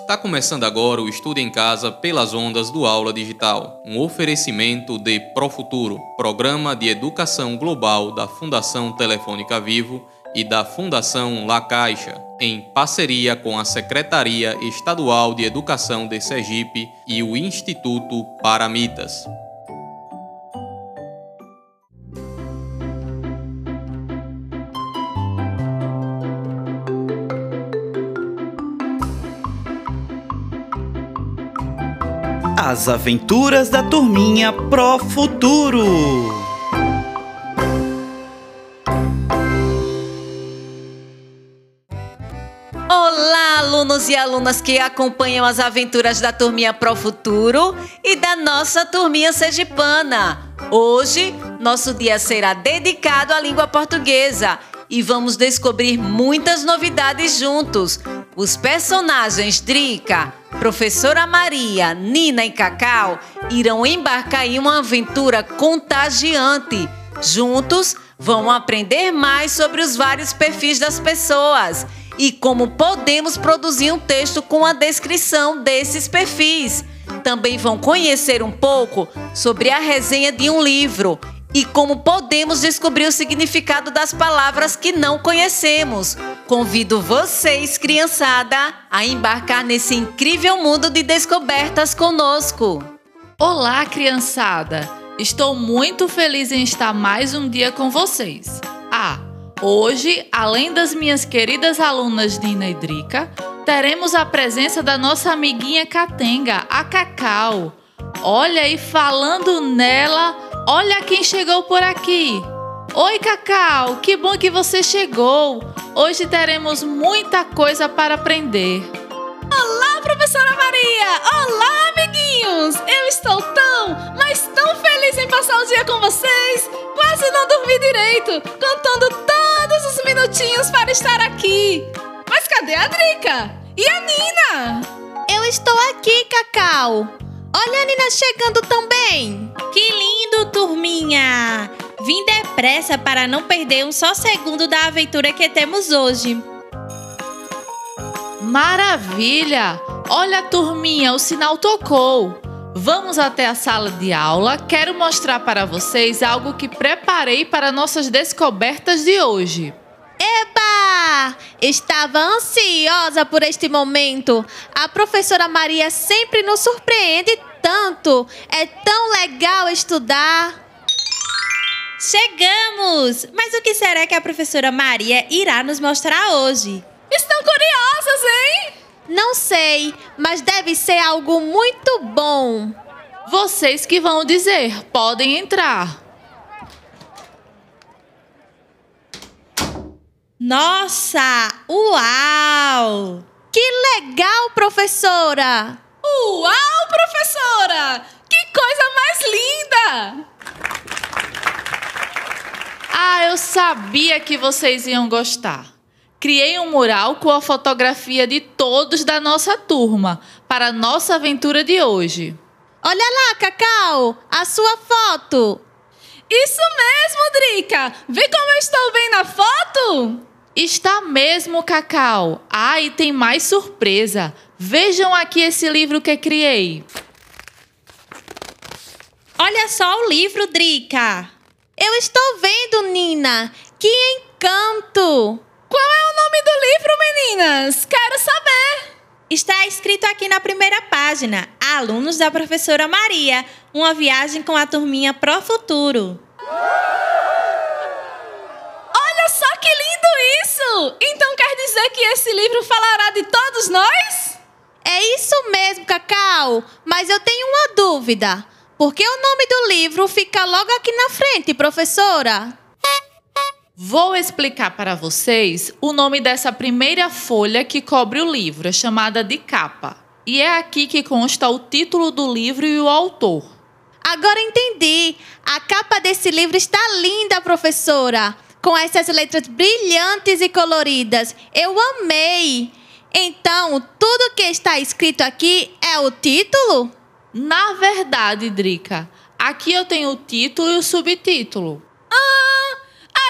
Está começando agora o Estudo em Casa pelas ondas do Aula Digital, um oferecimento de Profuturo, programa de educação global da Fundação Telefônica Vivo e da Fundação La Caixa, em parceria com a Secretaria Estadual de Educação de Sergipe e o Instituto Paramitas. As Aventuras da Turminha Pro Futuro. Olá, alunos e alunas que acompanham as aventuras da Turminha Pro Futuro e da nossa Turminha Sergipana. Hoje, nosso dia será dedicado à língua portuguesa e vamos descobrir muitas novidades juntos. Os personagens Drica, Professora Maria, Nina e Cacau irão embarcar em uma aventura contagiante. Juntos, vão aprender mais sobre os vários perfis das pessoas e como podemos produzir um texto com a descrição desses perfis. Também vão conhecer um pouco sobre a resenha de um livro e como podemos descobrir o significado das palavras que não conhecemos. Convido vocês, criançada, a embarcar nesse incrível mundo de descobertas conosco. Olá, criançada! Estou muito feliz em estar mais um dia com vocês. Ah, hoje, além das minhas queridas alunas Nina e Drica, teremos a presença da nossa amiguinha Catenga, a Cacau. Olha aí, falando nela, olha quem chegou por aqui. Oi, Cacau, que bom que você chegou. Hoje teremos muita coisa para aprender. Olá, professora Maria! Olá, amiguinhos! Eu estou tão, mas tão feliz em passar o dia com vocês! Quase não dormi direito, contando todos os minutinhos para estar aqui! Mas cadê a Drica? E a Nina? Eu estou aqui, Cacau! Olha a Nina chegando também! Que lindo, turminha! Vim depressa para não perder um só segundo da aventura que temos hoje. Maravilha! Olha, turminha, o sinal tocou. Vamos até a sala de aula. Quero mostrar para vocês algo que preparei para nossas descobertas de hoje. Eba! Estava ansiosa por este momento. A professora Maria sempre nos surpreende tanto. É tão legal estudar. Chegamos! Mas o que será que a professora Maria irá nos mostrar hoje? Estão curiosas, hein? Não sei, mas deve ser algo muito bom. Vocês que vão dizer, podem entrar. Nossa! Uau! Que legal, professora! Uau, professora! Que coisa mais linda! Ah, eu sabia que vocês iam gostar. Criei um mural com a fotografia de todos da nossa turma para a nossa aventura de hoje. Olha lá, Cacau, a sua foto. Isso mesmo, Drica! Vê como eu estou bem na foto? Está mesmo, Cacau. Ah, e tem mais surpresa. Vejam aqui esse livro que criei. Olha só o livro, Drica. Eu estou vendo, Nina. Que encanto! Qual é o nome do livro, meninas? Quero saber. Está escrito aqui na primeira página: Alunos da professora Maria, uma viagem com a turminha Pro Futuro. Olha só que Então quer dizer que esse livro falará de todos nós? É isso mesmo, Cacau. Mas eu tenho uma dúvida. Por que o nome do livro fica logo aqui na frente, professora? Vou explicar para vocês o nome dessa primeira folha que cobre o livro, é chamada de capa. E é aqui que consta o título do livro e o autor. Agora entendi. A capa desse livro está linda, professora. Com essas letras brilhantes e coloridas. Eu amei. Então, tudo que está escrito aqui é o título? Na verdade, Drica, aqui eu tenho o título e o subtítulo. Ah,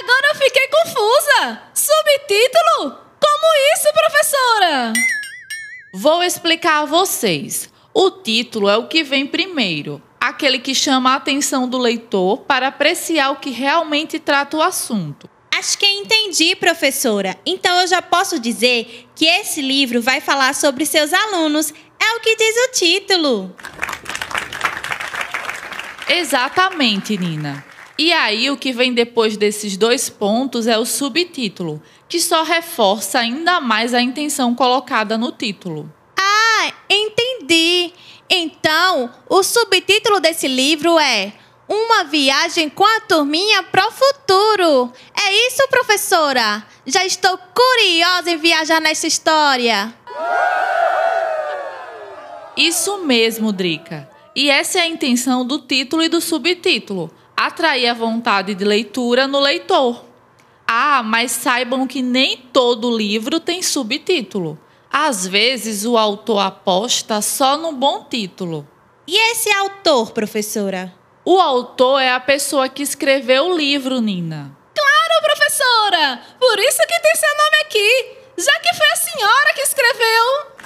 agora eu fiquei confusa. Subtítulo? Como isso, professora? Vou explicar a vocês. O título é o que vem primeiro, aquele que chama a atenção do leitor para apreciar o que realmente trata o assunto. Acho que entendi, professora. Então eu já posso dizer que esse livro vai falar sobre seus alunos. É o que diz o título. Exatamente, Nina. E aí, o que vem depois desses dois pontos é o subtítulo, que só reforça ainda mais a intenção colocada no título. Ah, entendi. Então, o subtítulo desse livro é Uma viagem com a turminha pro futuro. É isso, professora? Já estou curiosa em viajar nessa história. Isso mesmo, Drica. E essa é a intenção do título e do subtítulo atrair a vontade de leitura no leitor. Ah, mas saibam que nem todo livro tem subtítulo. Às vezes o autor aposta só no bom título. E esse autor, professora? O autor é a pessoa que escreveu o livro, Nina. Claro, professora! Por isso que tem seu nome aqui, já que foi a senhora que escreveu.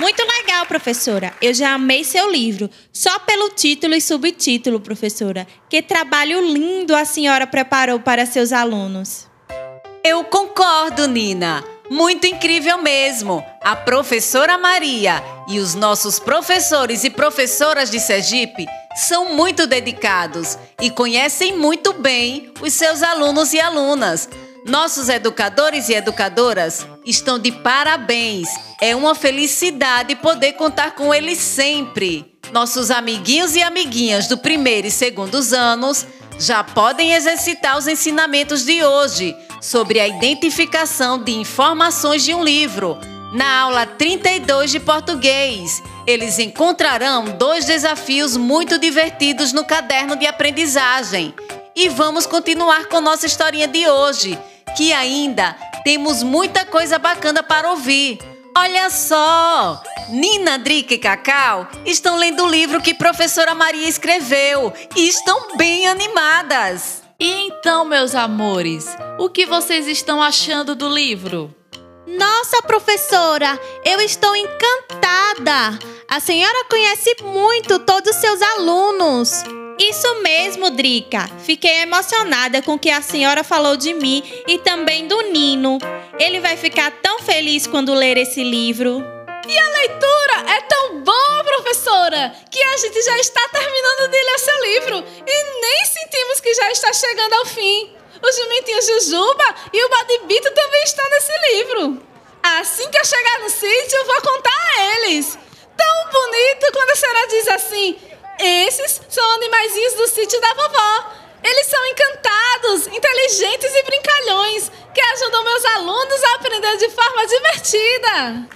Muito legal, professora. Eu já amei seu livro. Só pelo título e subtítulo, professora. Que trabalho lindo a senhora preparou para seus alunos. Eu concordo, Nina. Muito incrível mesmo. A professora Maria e os nossos professores e professoras de Sergipe são muito dedicados e conhecem muito bem os seus alunos e alunas. Nossos educadores e educadoras estão de parabéns. É uma felicidade poder contar com eles sempre. Nossos amiguinhos e amiguinhas do primeiro e segundos anos já podem exercitar os ensinamentos de hoje sobre a identificação de informações de um livro. Na aula 32 de português, eles encontrarão dois desafios muito divertidos no caderno de aprendizagem. E vamos continuar com nossa historinha de hoje, que ainda temos muita coisa bacana para ouvir. Olha só! Nina, Drica e Cacau estão lendo o livro que professora Maria escreveu e estão bem animadas. E então, meus amores, o que vocês estão achando do livro? Nossa, professora, eu estou encantada. A senhora conhece muito todos os seus alunos. Isso mesmo, Drica. Fiquei emocionada com o que a senhora falou de mim e também do Nino. Ele vai ficar tão feliz quando ler esse livro. E a leitura é tão boa, professora, que a gente já está terminando de ler seu livro e nem sentimos que já está chegando ao fim. O jumentinho Jujuba e o Badibito também estão nesse livro. Assim que eu chegar no sítio, eu vou contar a eles. Tão bonito quando a senhora diz assim: esses são animaizinhos do sítio da vovó. Eles são encantados, inteligentes e brincalhões, que ajudam meus alunos a aprender de forma divertida.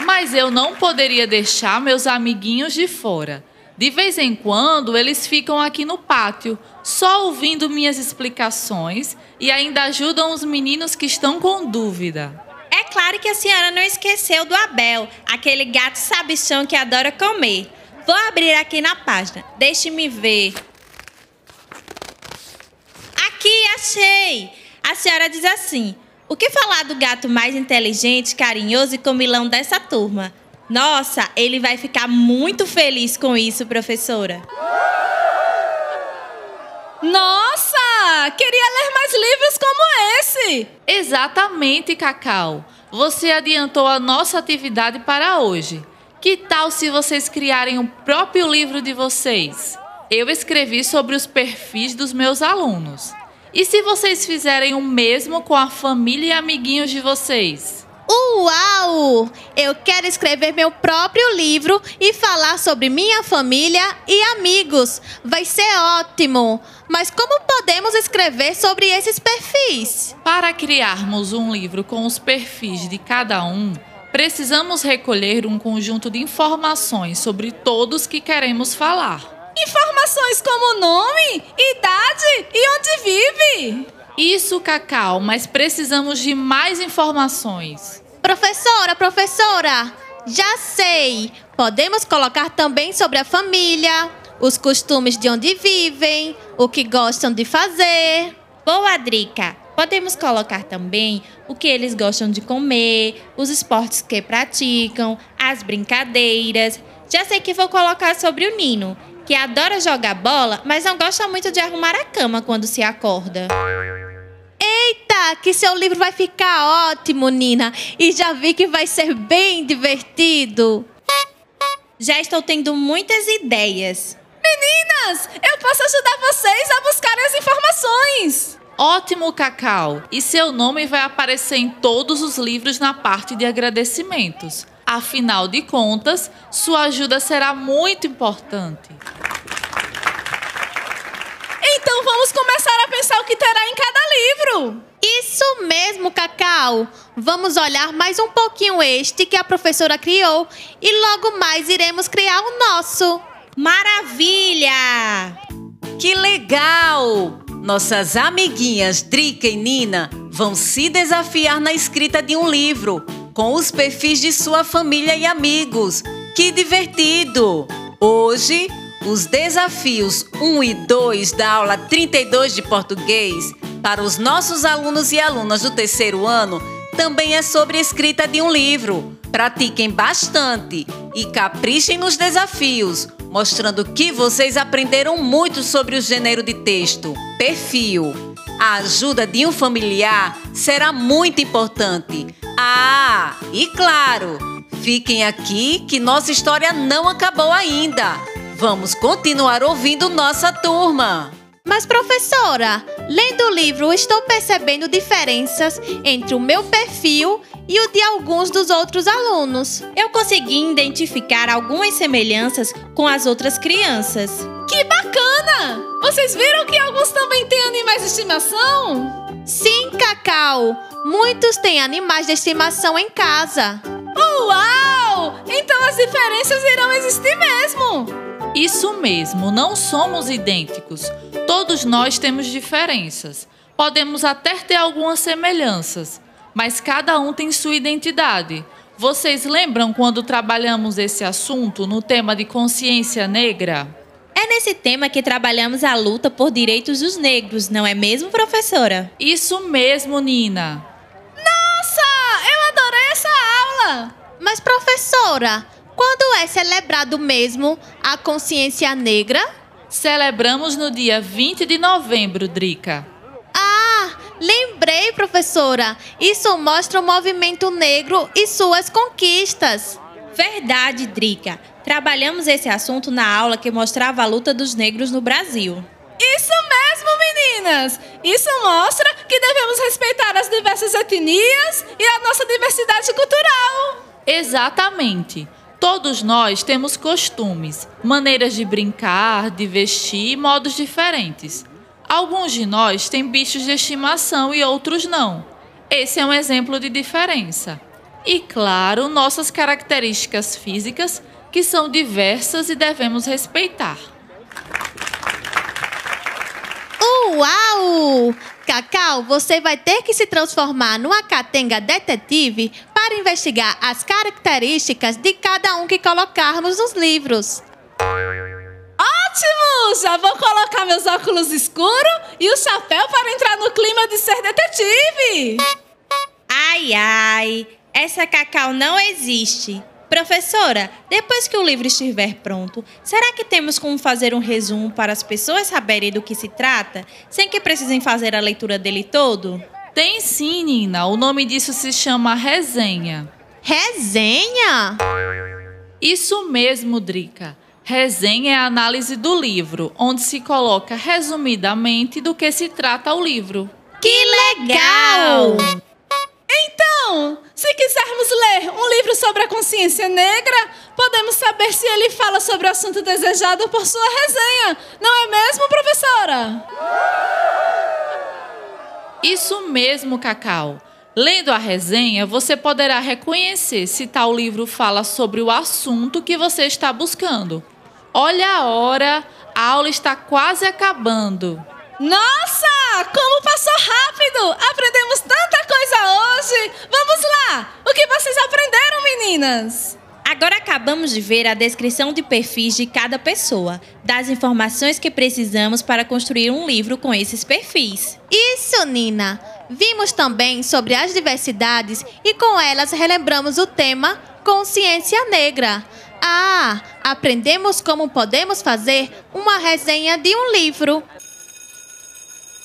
Mas eu não poderia deixar meus amiguinhos de fora. De vez em quando, eles ficam aqui no pátio, só ouvindo minhas explicações e ainda ajudam os meninos que estão com dúvida. É claro que a senhora não esqueceu do Abel, aquele gato sabichão que adora comer. Vou abrir aqui na página. Deixe-me ver. Aqui, achei! A senhora diz assim: O que falar do gato mais inteligente, carinhoso e comilão dessa turma? Nossa, ele vai ficar muito feliz com isso, professora. Nossa! Queria ler mais livros como esse! Exatamente, Cacau. Você adiantou a nossa atividade para hoje. Que tal se vocês criarem o próprio livro de vocês? Eu escrevi sobre os perfis dos meus alunos. E se vocês fizerem o mesmo com a família e amiguinhos de vocês? Uau! Eu quero escrever meu próprio livro e falar sobre minha família e amigos. Vai ser ótimo! Mas como podemos escrever sobre esses perfis? Para criarmos um livro com os perfis de cada um, precisamos recolher um conjunto de informações sobre todos que queremos falar. Informações como nome, idade e onde vive. Isso, Cacau, mas precisamos de mais informações. Professora, professora, já sei. Podemos colocar também sobre a família, os costumes de onde vivem, o que gostam de fazer. Boa, Drica. Podemos colocar também o que eles gostam de comer, os esportes que praticam, as brincadeiras. Já sei que vou colocar sobre o Nino, que adora jogar bola, mas não gosta muito de arrumar a cama quando se acorda. Eita, que seu livro vai ficar ótimo, Nina. E já vi que vai ser bem divertido. Já estou tendo muitas ideias. Meninas, eu posso ajudar vocês a buscar as informações. Ótimo, Cacau! E seu nome vai aparecer em todos os livros na parte de agradecimentos. Afinal de contas, sua ajuda será muito importante. Então vamos começar a pensar o que terá em cada livro. Isso mesmo, Cacau. Vamos olhar mais um pouquinho este que a professora criou e logo mais iremos criar o nosso. Maravilha! Que legal! Nossas amiguinhas Drica e Nina vão se desafiar na escrita de um livro com os perfis de sua família e amigos. Que divertido! Hoje, os desafios 1 e 2 da aula 32 de português para os nossos alunos e alunas do terceiro ano também é sobre a escrita de um livro. Pratiquem bastante e caprichem nos desafios, mostrando que vocês aprenderam muito sobre o gênero de texto. Perfil. A ajuda de um familiar será muito importante. Ah, e claro, fiquem aqui que nossa história não acabou ainda. Vamos continuar ouvindo nossa turma. Mas, professora, lendo o livro, estou percebendo diferenças entre o meu perfil e o de alguns dos outros alunos. Eu consegui identificar algumas semelhanças com as outras crianças. Que bacana! Vocês viram que alguns também têm animais de estimação? Sim, Cacau. Muitos têm animais de estimação em casa. Uau! Então as diferenças irão existir mesmo. Isso mesmo, não somos idênticos. Todos nós temos diferenças. Podemos até ter algumas semelhanças, mas cada um tem sua identidade. Vocês lembram quando trabalhamos esse assunto no tema de consciência negra? É nesse tema que trabalhamos a luta por direitos dos negros, não é mesmo, professora? Isso mesmo, Nina. Nossa, eu adorei essa aula! Mas, professora, quando é celebrado mesmo a consciência negra? Celebramos no dia 20 de novembro, Drica. Lembrei, professora. Isso mostra o movimento negro e suas conquistas. Verdade, Drica. Trabalhamos esse assunto na aula que mostrava a luta dos negros no Brasil. Isso mesmo, meninas! Isso mostra que devemos respeitar as diversas etnias e a nossa diversidade cultural. Exatamente. Todos nós temos costumes, maneiras de brincar, de vestir e modos diferentes. Alguns de nós têm bichos de estimação e outros não. Esse é um exemplo de diferença. E, claro, nossas características físicas, que são diversas e devemos respeitar. Uau! Cacau, você vai ter que se transformar numa catenga detetive para investigar as características de cada um que colocarmos nos livros. Ótimo! Já vou colocar meus óculos escuros e o chapéu para entrar no clima de ser detetive. Ai, ai, essa Cacau não existe. Professora, depois que o livro estiver pronto, será que temos como fazer um resumo para as pessoas saberem do que se trata, sem que precisem fazer a leitura dele todo? Tem sim, Nina. O nome disso se chama resenha. Resenha? Isso mesmo, Drica. Resenha é a análise do livro, onde se coloca resumidamente do que se trata o livro. Que legal! Então, se quisermos ler um livro sobre a consciência negra, podemos saber se ele fala sobre o assunto desejado por sua resenha. Não é mesmo, professora? Isso mesmo, Cacau. Lendo a resenha, você poderá reconhecer se tal livro fala sobre o assunto que você está buscando. Olha a hora, a aula está quase acabando. Nossa, como passou rápido! Aprendemos tanta coisa hoje! Vamos lá! O que vocês aprenderam, meninas? Agora acabamos de ver a descrição de perfis de cada pessoa, das informações que precisamos para construir um livro com esses perfis. Isso, Nina! Vimos também sobre as diversidades e com elas relembramos o tema Consciência Negra. Ah, aprendemos como podemos fazer uma resenha de um livro.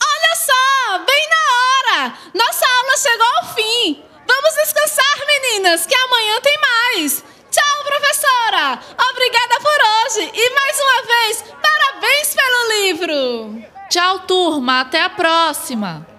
Olha só, bem na hora! Nossa aula chegou ao fim. Vamos descansar, meninas, que amanhã tem mais. Tchau, professora! Obrigada por hoje e mais uma vez, parabéns pelo livro! Tchau, turma. Até a próxima.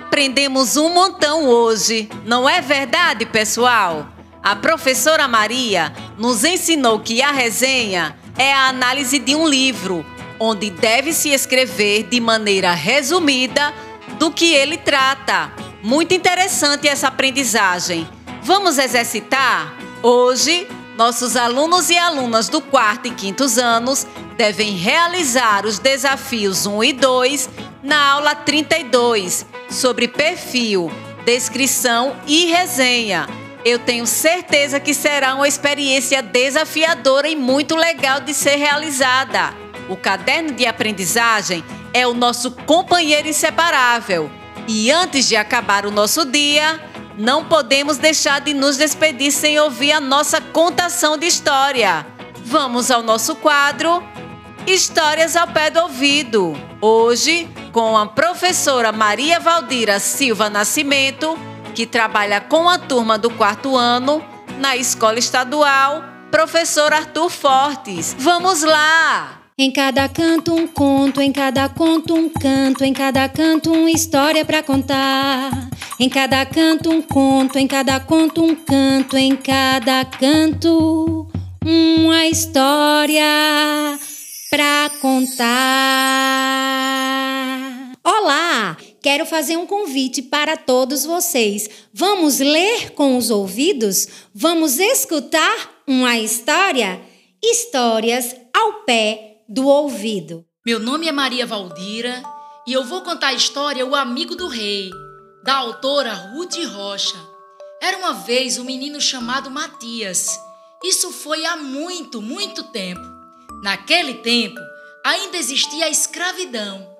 Aprendemos um montão hoje, não é verdade, pessoal? A professora Maria nos ensinou que a resenha é a análise de um livro, onde deve se escrever de maneira resumida do que ele trata. Muito interessante essa aprendizagem. Vamos exercitar? Hoje, nossos alunos e alunas do quarto e quintos anos devem realizar os desafios 1 e 2 na aula 32 sobre perfil, descrição e resenha. Eu tenho certeza que será uma experiência desafiadora e muito legal de ser realizada. O caderno de aprendizagem é o nosso companheiro inseparável. E antes de acabar o nosso dia, não podemos deixar de nos despedir sem ouvir a nossa contação de história. Vamos ao nosso quadro Histórias ao pé do ouvido. Hoje, com a professora Maria Valdira Silva Nascimento, que trabalha com a turma do quarto ano na escola estadual, professor Arthur Fortes. Vamos lá! Em cada canto um conto, em cada conto um canto, em cada canto uma história para contar. Em cada canto um conto, em cada conto um canto, em cada canto uma história contar. Olá, quero fazer um convite para todos vocês. Vamos ler com os ouvidos? Vamos escutar uma história? Histórias ao pé do ouvido. Meu nome é Maria Valdira e eu vou contar a história O Amigo do Rei, da autora Ruth Rocha. Era uma vez um menino chamado Matias. Isso foi há muito, muito tempo. Naquele tempo, ainda existia a escravidão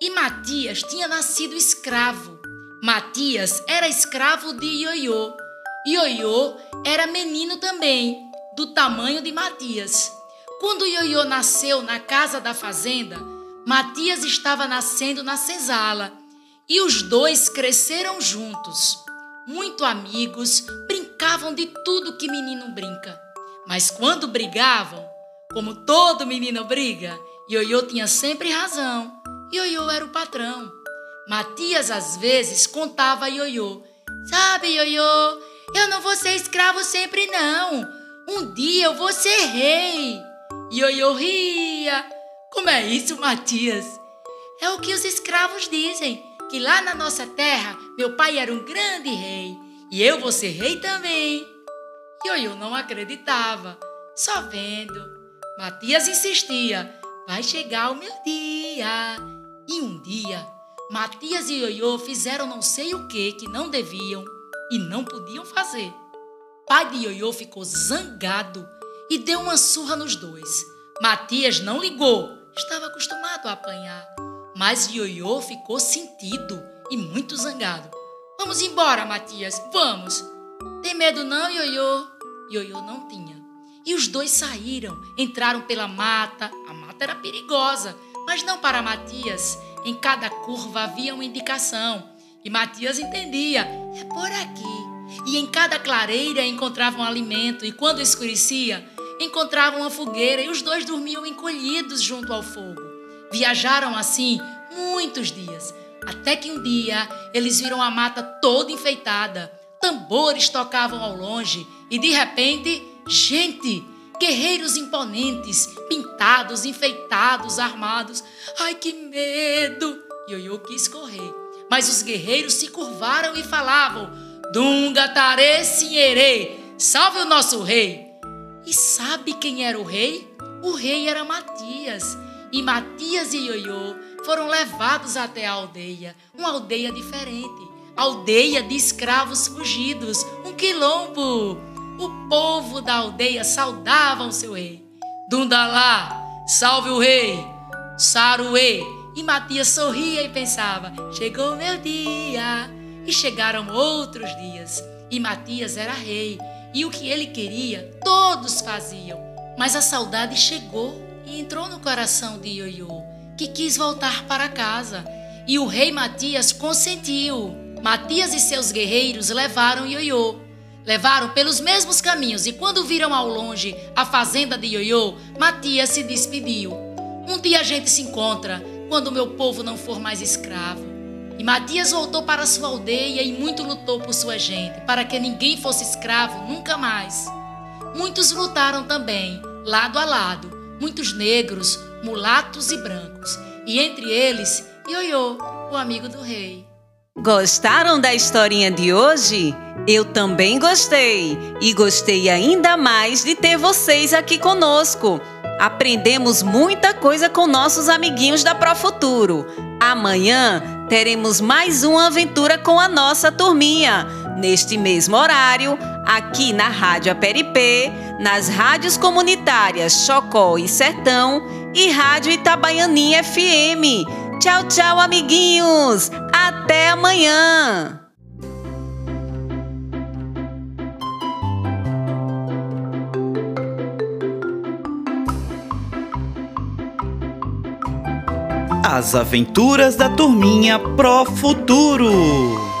e Matias tinha nascido escravo. Matias era escravo de Ioiô. Ioiô era menino também, do tamanho de Matias. Quando Ioiô nasceu na casa da fazenda, Matias estava nascendo na senzala e os dois cresceram juntos. Muito amigos, brincavam de tudo que menino brinca. Mas quando brigavam, como todo menino briga, Ioiô tinha sempre razão. Ioiô era o patrão. Matias às vezes contava a Ioiô: Sabe, Ioiô, eu não vou ser escravo sempre, não. Um dia eu vou ser rei. Ioiô ria. Como é isso, Matias? É o que os escravos dizem: que lá na nossa terra meu pai era um grande rei e eu vou ser rei também. Ioiô não acreditava, só vendo. Matias insistia: vai chegar o meu dia. E um dia, Matias e Ioiô fizeram não sei o que que não deviam e não podiam fazer. Pai de Ioiô ficou zangado e deu uma surra nos dois. Matias não ligou, estava acostumado a apanhar. Mas Ioiô ficou sentido e muito zangado. Vamos embora, Matias, vamos. Tem medo não, Ioiô? Ioiô não tinha. E os dois saíram, entraram pela mata. A era perigosa, mas não para Matias. Em cada curva havia uma indicação. E Matias entendia: é por aqui. E em cada clareira encontravam alimento, e quando escurecia, encontravam uma fogueira, e os dois dormiam encolhidos junto ao fogo. Viajaram assim muitos dias, até que um dia eles viram a mata toda enfeitada. Tambores tocavam ao longe, e de repente Gente, guerreiros imponentes, pintados, enfeitados, armados. Ai, que medo! Ioiô quis correr, mas os guerreiros se curvaram e falavam: Dunga Tare Sinherê, salve o nosso rei! E sabe quem era o rei? O rei era Matias. E Matias e Ioiô foram levados até a aldeia, uma aldeia diferente, aldeia de escravos fugidos, um quilombo. O povo da aldeia saudava o seu rei. Dundalá, salve o rei! Saruê! E Matias sorria e pensava: chegou meu dia, E chegaram outros dias, e Matias era rei, e o que ele queria, todos faziam. Mas a saudade chegou e entrou no coração de Ioiô, que quis voltar para casa. E o rei Matias consentiu. Matias e seus guerreiros levaram Ioiô. Levaram pelos mesmos caminhos e quando viram ao longe a fazenda de Ioiô, Matias se despediu. Um dia a gente se encontra, quando o meu povo não for mais escravo. E Matias voltou para sua aldeia e muito lutou por sua gente, para que ninguém fosse escravo nunca mais. Muitos lutaram também, lado a lado, muitos negros, mulatos e brancos, e entre eles, Ioiô, o amigo do rei. Gostaram da historinha de hoje? Eu também gostei e gostei ainda mais de ter vocês aqui conosco. Aprendemos muita coisa com nossos amiguinhos da Profuturo. Amanhã teremos mais uma aventura com a nossa turminha, neste mesmo horário, aqui na Rádio Aperipê, nas rádios comunitárias Chocó e Sertão e Rádio Itabaianinha FM. Tchau, tchau, amiguinhos! Até amanhã! As aventuras da turminha Pro Futuro.